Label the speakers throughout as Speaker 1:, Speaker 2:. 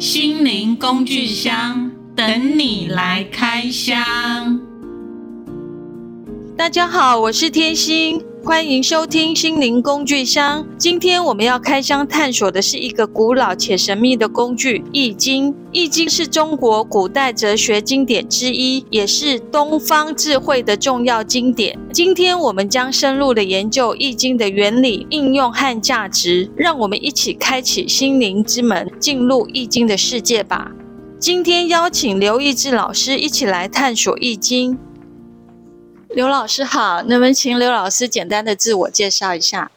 Speaker 1: 心灵工具箱，等你来开箱。
Speaker 2: 大家好，我是天心。欢迎收听心灵工具箱。今天我们要开箱探索的是一个古老且神秘的工具——《易经》。《易经》是中国古代哲学经典之一，也是东方智慧的重要经典。今天我们将深入的研究《易经》的原理、应用和价值。让我们一起开启心灵之门，进入《易经》的世界吧。今天邀请刘义志老师一起来探索《易经》。刘老师好，能不能请刘老师简单的自我介绍一下？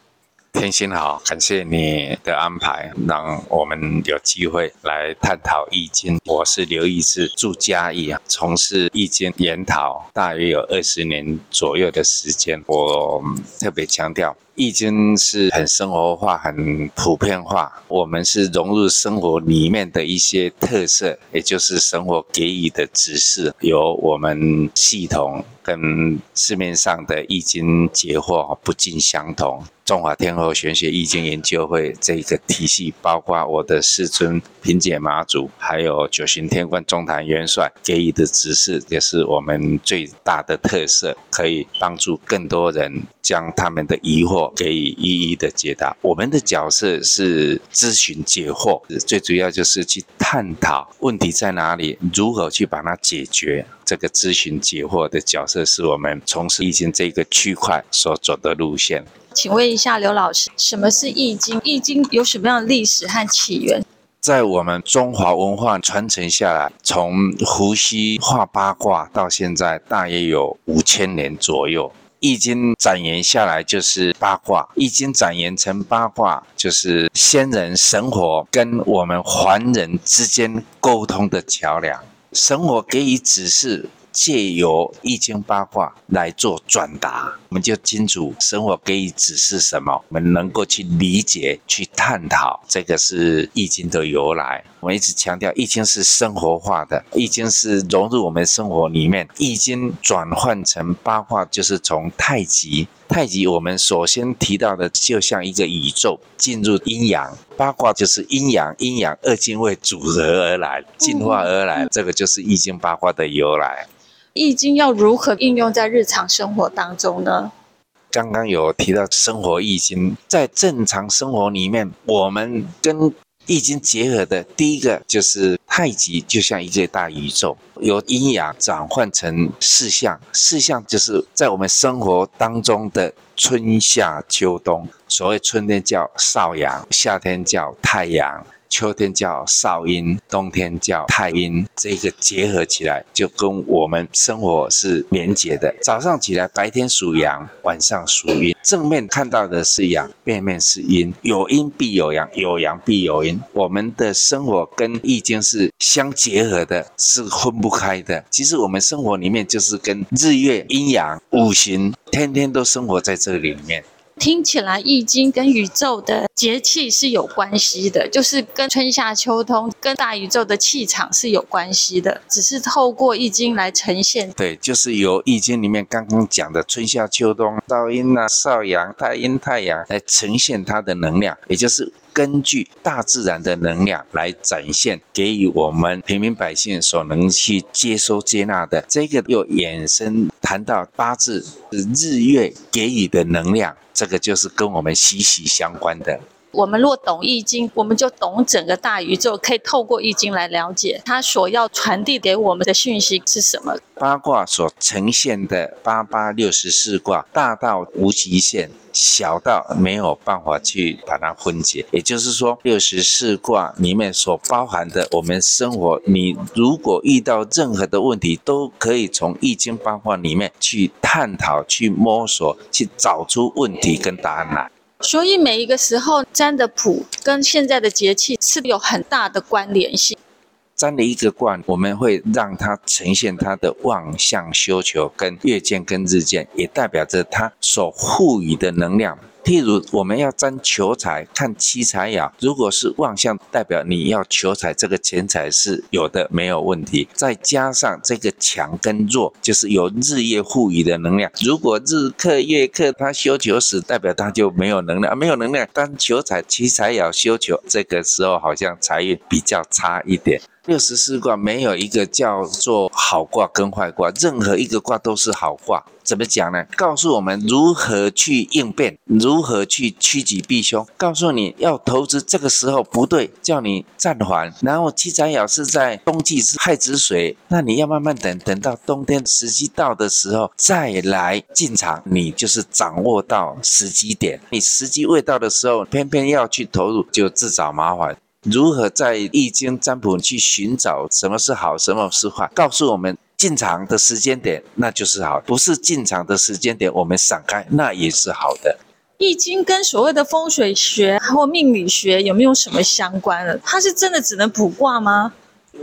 Speaker 3: 天心好，感谢你的安排，让我们有机会来探讨《易经》。我是刘义志，住嘉义啊，从事《易经》研讨大约有二十年左右的时间。我特别强调。易经是很生活化、很普遍化，我们是融入生活里面的一些特色，也就是生活给予的指示，由我们系统跟市面上的易经解惑不尽相同。中华天后玄学易经研究会这个体系，包括我的师尊平解妈祖，还有九旬天官中坛元帅给予的指示，也是我们最大的特色，可以帮助更多人将他们的疑惑。给予一一的解答。我们的角色是咨询解惑，最主要就是去探讨问题在哪里，如何去把它解决。这个咨询解惑的角色是我们从事易经这个区块所走的路线。
Speaker 2: 请问一下刘老师，什么是易经？易经有什么样的历史和起源？
Speaker 3: 在我们中华文化传承下来，从伏羲画八卦到现在，大约有五千年左右。易经展言下来就是八卦，易经展言成八卦，就是仙人神火跟我们凡人之间沟通的桥梁，神火给予指示。借由易经八卦来做转达，我们就清楚生活给予指示什么，我们能够去理解、去探讨，这个是易经的由来。我们一直强调，易经是生活化的，易经是融入我们生活里面。易经转换成八卦，就是从太极。太极我们首先提到的，就像一个宇宙进入阴阳，八卦就是阴阳，阴阳二进位组合而来，进化而来，这个就是易经八卦的由来。
Speaker 2: 易经要如何应用在日常生活当中呢？
Speaker 3: 刚刚有提到生活易经，在正常生活里面，我们跟易经结合的第一个就是太极，就像一个大宇宙，由阴阳转换成四象，四象就是在我们生活当中的春夏秋冬。所谓春天叫少阳，夏天叫太阳。秋天叫少阴，冬天叫太阴，这个结合起来就跟我们生活是连结的。早上起来，白天属阳，晚上属阴。正面看到的是阳，背面是阴。有阴必有阳，有阳必有阴。我们的生活跟易经是相结合的，是分不开的。其实我们生活里面就是跟日月阴阳五行，天天都生活在这里面。
Speaker 2: 听起来，易经跟宇宙的节气是有关系的，就是跟春夏秋冬、跟大宇宙的气场是有关系的，只是透过易经来呈现。
Speaker 3: 对，就是由易经里面刚刚讲的春夏秋冬、少阴啊、少阳、太阴、太阳来呈现它的能量，也就是根据大自然的能量来展现，给予我们平民百姓所能去接收接纳的。这个又衍生谈到八字日月给予的能量。这个就是跟我们息息相关的。
Speaker 2: 我们若懂易经，我们就懂整个大宇宙，可以透过易经来了解它所要传递给我们的讯息是什么。
Speaker 3: 八卦所呈现的八八六十四卦，大到无极限，小到没有办法去把它分解。也就是说，六十四卦里面所包含的我们生活，你如果遇到任何的问题，都可以从易经八卦里面去探讨、去摸索、去找出问题跟答案来。
Speaker 2: 所以每一个时候占的谱跟现在的节气是有很大的关联性。
Speaker 3: 占了一个卦，我们会让它呈现它的望相修求跟月见跟日见，也代表着它所赋予的能量譬如我们要占求财，看七财爻，如果是旺相，代表你要求财，这个钱财是有的，没有问题。再加上这个强跟弱，就是有日夜互移的能量。如果日克月克他修求时，代表他就没有能量，没有能量。当求财七财爻修求，这个时候好像财运比较差一点。六十四卦没有一个叫做好卦跟坏卦，任何一个卦都是好卦。怎么讲呢？告诉我们如何去应变，如何去趋吉避凶。告诉你要投资这个时候不对，叫你暂缓。然后七财爻是在冬季是亥子水，那你要慢慢等，等到冬天时机到的时候再来进场。你就是掌握到时机点，你时机未到的时候，偏偏要去投入，就自找麻烦。如何在易经占卜去寻找什么是好，什么是坏？告诉我们进场的时间点，那就是好；不是进场的时间点，我们闪开，那也是好的。
Speaker 2: 易经跟所谓的风水学或命理学有没有什么相关的？它是真的只能卜卦吗？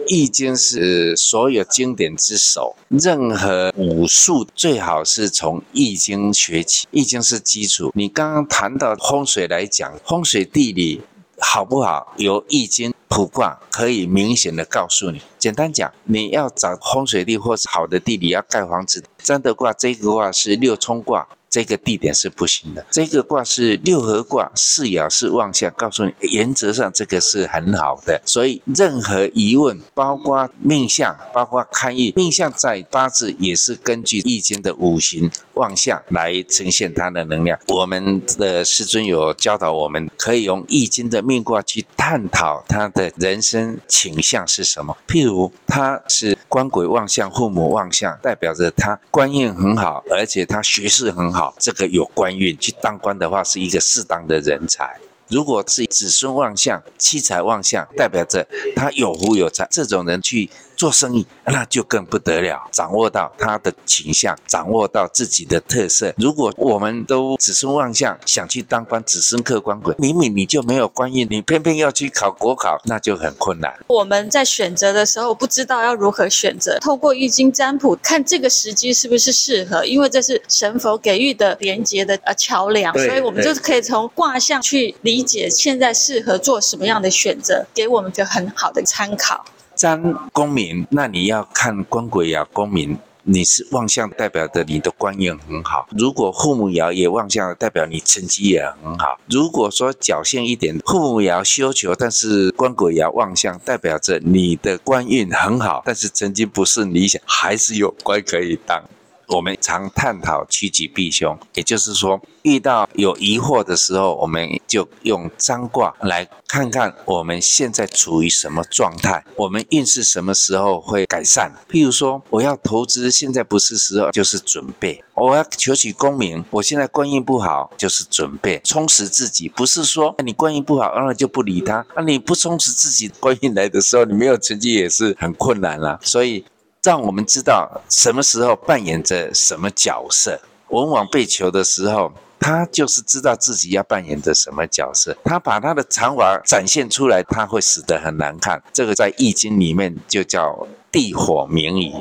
Speaker 3: 易经是所有经典之首，任何武术最好是从易经学起。易经是基础。你刚刚谈到风水来讲，风水地理。好不好？有易经卜卦可以明显的告诉你。简单讲，你要找风水地或是好的地理，要盖房子，占的卦，这个卦是六冲卦。这个地点是不行的。这个卦是六合卦，四爻是旺相，告诉你原则上这个是很好的。所以任何疑问，包括命相，包括看易，命相在八字也是根据易经的五行旺相来呈现它的能量。我们的师尊有教导我们，可以用易经的命卦去探讨他的人生倾向是什么。譬如他是官鬼旺相，父母旺相，代表着他官运很好，而且他学识很好。这个有官运，去当官的话是一个适当的人才。如果是子孙旺相、七财旺相，代表着他有福有财，这种人去。做生意那就更不得了，掌握到他的倾向，掌握到自己的特色。如果我们都子孙旺相，想去当官，子孙克官鬼，明明你就没有官运，你偏偏要去考国考，那就很困难。
Speaker 2: 我们在选择的时候不知道要如何选择，透过易经占卜看这个时机是不是适合，因为这是神佛给予的连接的呃桥梁，所以我们就是可以从卦象去理解现在适合做什么样的选择，给我们一个很好的参考。
Speaker 3: 三，公民，那你要看官鬼爻公民，你是旺相，代表的你的官运很好。如果父母爻也旺相，代表你成绩也很好。如果说侥幸一点，父母爻修求，但是官鬼爻旺相，代表着你的官运很好，但是成绩不是理想，还是有官可以当。我们常探讨趋吉避凶，也就是说，遇到有疑惑的时候，我们就用占卦来看看我们现在处于什么状态，我们运势什么时候会改善。譬如说，我要投资，现在不是时候，就是准备；我要求取功名，我现在官运不好，就是准备充实自己。不是说你官运不好，然后就不理他。那你不充实自己，官运来的时候，你没有成绩也是很困难了。所以。让我们知道什么时候扮演着什么角色。文王被囚的时候，他就是知道自己要扮演着什么角色。他把他的才华展现出来，他会死得很难看。这个在易经里面就叫地火明夷。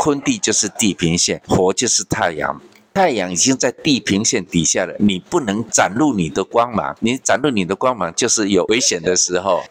Speaker 3: 坤地就是地平线，火就是太阳。太阳已经在地平线底下了，你不能展露你的光芒。你展露你的光芒，就是有危险的时候。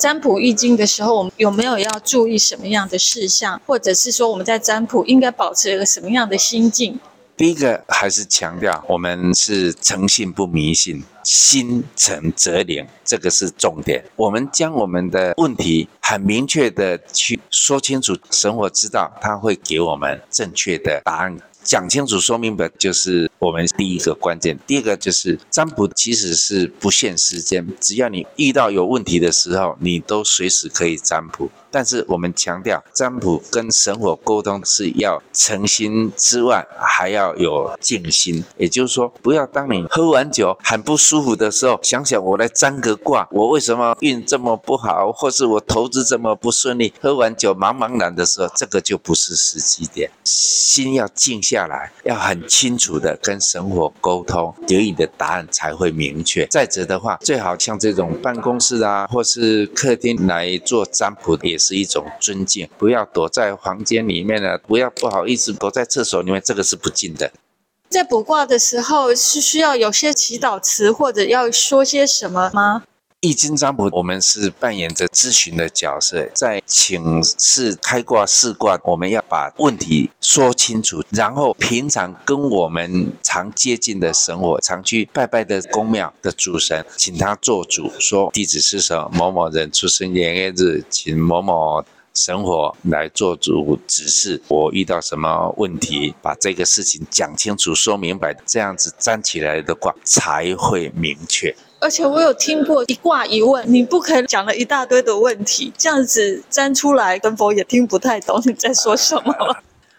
Speaker 2: 占卜易经的时候，我们有没有要注意什么样的事项，或者是说我们在占卜应该保持一个什么样的心境？
Speaker 3: 第一个还是强调，我们是诚信不迷信，心诚则灵，这个是重点。我们将我们的问题很明确的去说清楚，神我知道他会给我们正确的答案。讲清楚、说明白，就是我们第一个关键。第二个就是占卜，其实是不限时间，只要你遇到有问题的时候，你都随时可以占卜。但是我们强调，占卜跟神火沟通是要诚心之外，还要有静心。也就是说，不要当你喝完酒很不舒服的时候，想想我来占个卦，我为什么运这么不好，或是我投资这么不顺利？喝完酒茫茫然的时候，这个就不是时机点。心要静下来，要很清楚的跟神火沟通，得以的答案才会明确。再者的话，最好像这种办公室啊，或是客厅来做占卜也。是一种尊敬，不要躲在房间里面了，不要不好意思躲在厕所里面，这个是不敬的。
Speaker 2: 在卜卦的时候，是需要有些祈祷词，或者要说些什么吗？
Speaker 3: 易经占卜，我们是扮演着咨询的角色，在请示开卦释卦，我们要把问题说清楚，然后平常跟我们常接近的神火，常去拜拜的宫庙的主神，请他做主，说地址是什么，某某人出生年月日，请某某神火来做主指示，我遇到什么问题，把这个事情讲清楚、说明白，这样子占起来的卦才会明确。
Speaker 2: 而且我有听过一卦一问，你不可以讲了一大堆的问题，这样子粘出来，跟佛也听不太懂你在说什么。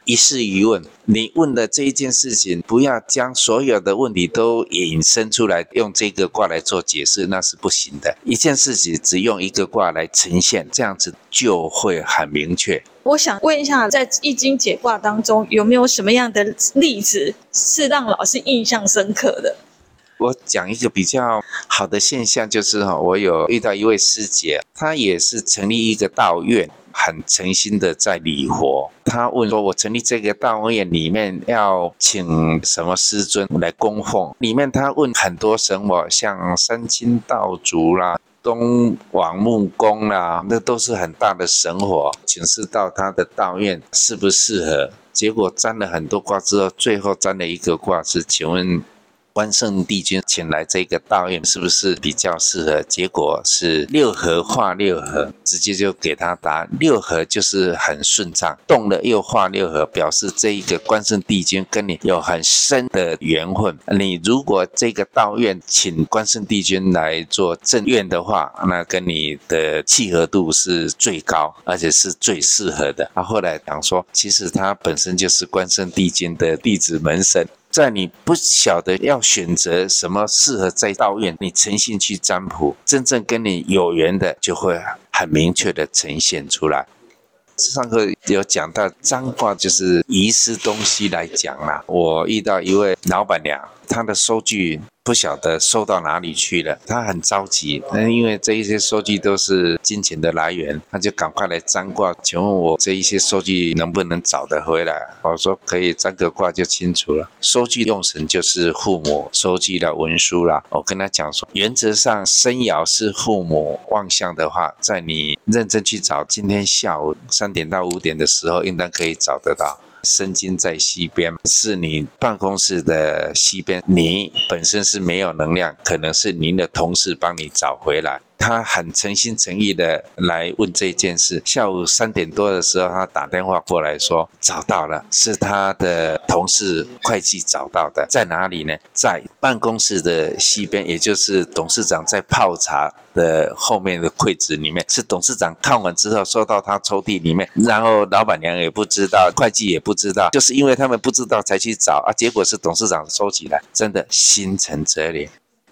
Speaker 3: 一事一问，你问的这一件事情，不要将所有的问题都引申出来，用这个卦来做解释，那是不行的。一件事情只用一个卦来呈现，这样子就会很明确。
Speaker 2: 我想问一下，在易经解卦当中，有没有什么样的例子是让老师印象深刻的？
Speaker 3: 我讲一个比较好的现象，就是哈，我有遇到一位师姐，她也是成立一个道院，很诚心的在礼佛。她问说：“我成立这个道院里面要请什么师尊来供奉？里面她问很多神佛，像三清道祖啦、东王木公啦，那都是很大的神火，请示到她的道院适不适合？结果占了很多卦之后，最后占了一个卦是，请问。”关圣帝君请来这个道院是不是比较适合？结果是六合化六合，直接就给他答六合就是很顺畅，动了又化六合，表示这一个关圣帝君跟你有很深的缘分。你如果这个道院请关圣帝君来做正院的话，那跟你的契合度是最高，而且是最适合的。他后来讲说，其实他本身就是关圣帝君的弟子门生。在你不晓得要选择什么适合在道院，你诚信去占卜，真正跟你有缘的就会很明确的呈现出来。上课有讲到脏话就是遗失东西来讲啦，我遇到一位老板娘，她的收据。不晓得收到哪里去了，他很着急，那，因为这一些收据都是金钱的来源，他就赶快来占卦，请问我这一些收据能不能找得回来？我说可以，占个卦就清楚了。收据用神就是父母收据的文书啦。我跟他讲说，原则上生爻是父母旺相的话，在你认真去找，今天下午三点到五点的时候，应当可以找得到。身经在西边，是你办公室的西边，你本身是没有能量，可能是您的同事帮你找回来。他很诚心诚意的来问这件事。下午三点多的时候，他打电话过来说找到了，是他的同事会计找到的，在哪里呢？在办公室的西边，也就是董事长在泡茶的后面的柜子里面。是董事长看完之后收到他抽屉里面，然后老板娘也不知道，会计也不知道，就是因为他们不知道才去找啊，结果是董事长收起来，真的心诚则灵。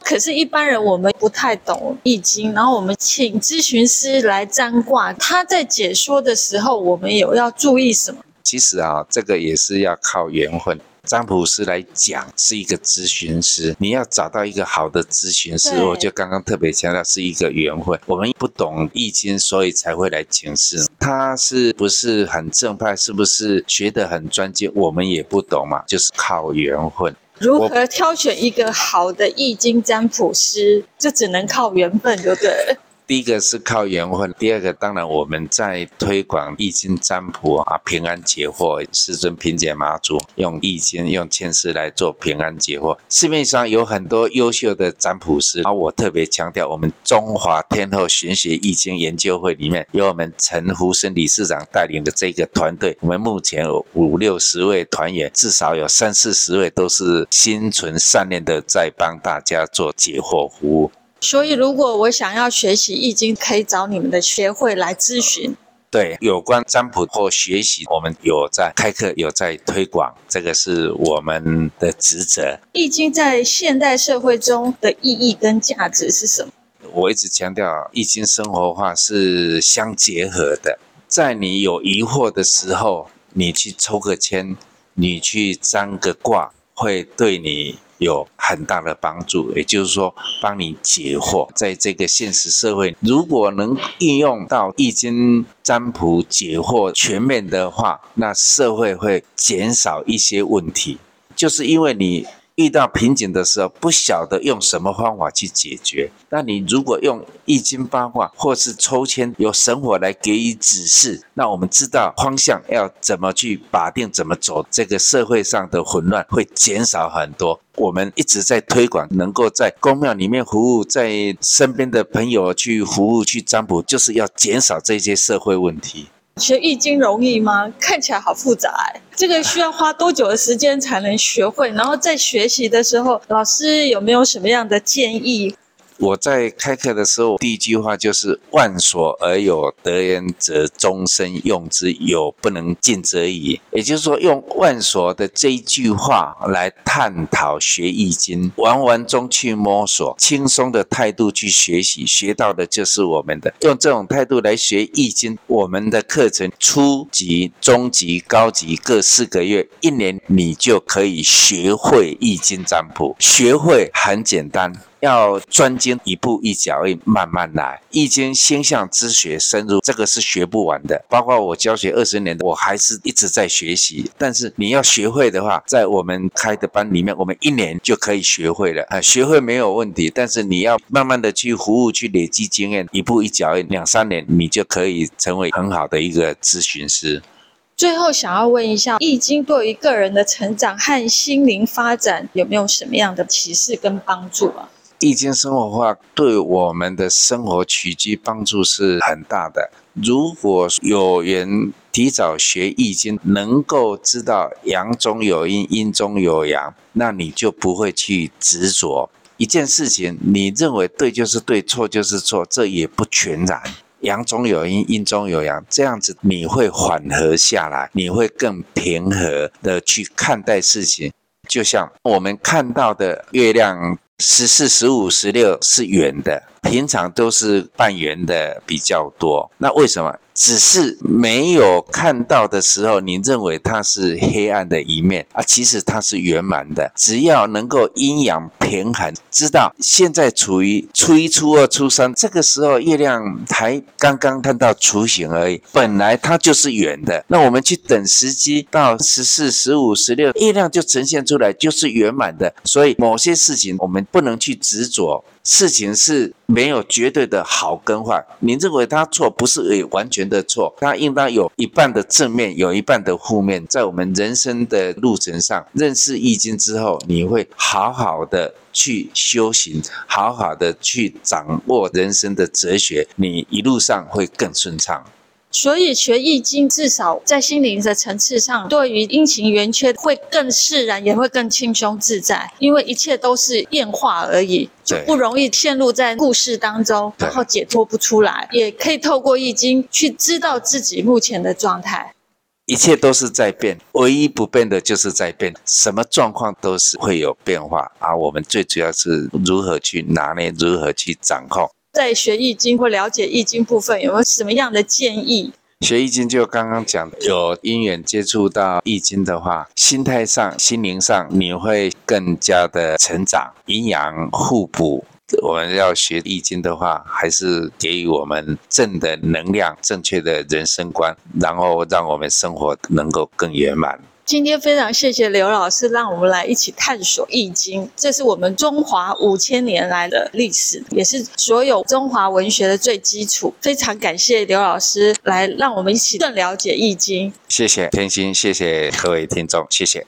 Speaker 2: 可是，一般人我们不太懂易经，然后我们请咨询师来占卦，他在解说的时候，我们有要注意什么？
Speaker 3: 其实啊，这个也是要靠缘分。占卜师来讲是一个咨询师，你要找到一个好的咨询师，我就刚刚特别强调是一个缘分。我们不懂易经，所以才会来请示。他是不是很正派？是不是学得很专精？我们也不懂嘛，就是靠缘分。
Speaker 2: 如何挑选一个好的易经占卜师，就只能靠缘分，对不对？
Speaker 3: 第一个是靠缘分，第二个当然我们在推广易经占卜啊，平安解惑，师尊平解妈祖用易经用签诗来做平安解惑。市面上有很多优秀的占卜师，而我特别强调，我们中华天后玄学易经研究会里面有我们陈福生理事长带领的这个团队，我们目前有五六十位团员，至少有三四十位都是心存善念的，在帮大家做解惑服务。
Speaker 2: 所以，如果我想要学习易经，可以找你们的学会来咨询。
Speaker 3: 对，有关占卜或学习，我们有在开课，有在推广，这个是我们的职责。
Speaker 2: 易经在现代社会中的意义跟价值是什么？
Speaker 3: 我一直强调，易经生活化是相结合的。在你有疑惑的时候，你去抽个签，你去占个卦，会对你。有很大的帮助，也就是说，帮你解惑。在这个现实社会，如果能应用到易经占卜解惑全面的话，那社会会减少一些问题。就是因为你。遇到瓶颈的时候，不晓得用什么方法去解决。那你如果用易经八卦或是抽签，有神火来给予指示，那我们知道方向要怎么去把定，怎么走，这个社会上的混乱会减少很多。我们一直在推广，能够在公庙里面服务，在身边的朋友去服务、去占卜，就是要减少这些社会问题。
Speaker 2: 学易经容易吗？看起来好复杂，这个需要花多久的时间才能学会？然后在学习的时候，老师有没有什么样的建议？
Speaker 3: 我在开课的时候，第一句话就是“万所而有得焉，则终身用之，有不能尽则已”。也就是说，用万所的这一句话来探讨学易经，玩玩中去摸索，轻松的态度去学习，学到的就是我们的。用这种态度来学易经，我们的课程初级、中级、高级各四个月，一年你就可以学会易经占卜。学会很简单。要专精，一步一脚印，慢慢来。易经星象之学深入，这个是学不完的。包括我教学二十年，我还是一直在学习。但是你要学会的话，在我们开的班里面，我们一年就可以学会了啊，学会没有问题。但是你要慢慢的去服务，去累积经验，一步一脚印，两三年你就可以成为很好的一个咨询师。
Speaker 2: 最后想要问一下，易经对于个人的成长和心灵发展有没有什么样的启示跟帮助啊？
Speaker 3: 易经生活化对我们的生活起居帮助是很大的。如果有人提早学易经，能够知道阳中有阴，阴中有阳，那你就不会去执着一件事情。你认为对就是对，错就是错，这也不全然。阳中有阴，阴中有阳，这样子你会缓和下来，你会更平和的去看待事情。就像我们看到的月亮。十四、十五、十六是圆的，平常都是半圆的比较多。那为什么？只是没有看到的时候，你认为它是黑暗的一面啊？其实它是圆满的。只要能够阴阳平衡，知道现在处于初一、初二、初三，这个时候月亮才刚刚看到雏形而已，本来它就是圆的。那我们去等时机到十四、十五、十六，月亮就呈现出来就是圆满的。所以某些事情我们不能去执着。事情是没有绝对的好跟坏，你认为他错，不是完全的错，他应当有一半的正面，有一半的负面。在我们人生的路程上，认识易经之后，你会好好的去修行，好好的去掌握人生的哲学，你一路上会更顺畅。
Speaker 2: 所以学易经，至少在心灵的层次上，对于阴晴圆缺会更释然，也会更轻松自在，因为一切都是变化而已，就不容易陷入在故事当中，然后解脱不出来。也可以透过易经去知道自己目前的状态。
Speaker 3: 一切都是在变，唯一不变的就是在变，什么状况都是会有变化，而我们最主要是如何去拿捏，如何去掌控。
Speaker 2: 在学易经或了解易经部分，有没有什么样的建议？
Speaker 3: 学易经就刚刚讲，有因缘接触到易经的话，心态上、心灵上你会更加的成长，阴阳互补。我们要学易经的话，还是给予我们正的能量、正确的人生观，然后让我们生活能够更圆满。
Speaker 2: 今天非常谢谢刘老师，让我们来一起探索易经。这是我们中华五千年来的历史，也是所有中华文学的最基础。非常感谢刘老师来让我们一起更了解易经。
Speaker 3: 谢谢天心，谢谢各位听众，谢谢。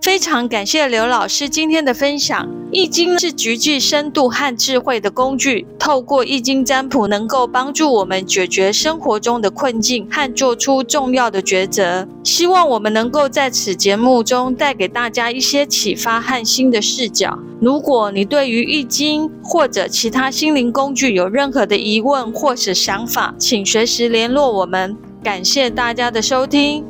Speaker 2: 非常感谢刘老师今天的分享。易经是极具深度和智慧的工具，透过易经占卜，能够帮助我们解决生活中的困境和做出重要的抉择。希望我们能够在此节目中带给大家一些启发和新的视角。如果你对于易经或者其他心灵工具有任何的疑问或是想法，请随时联络我们。感谢大家的收听。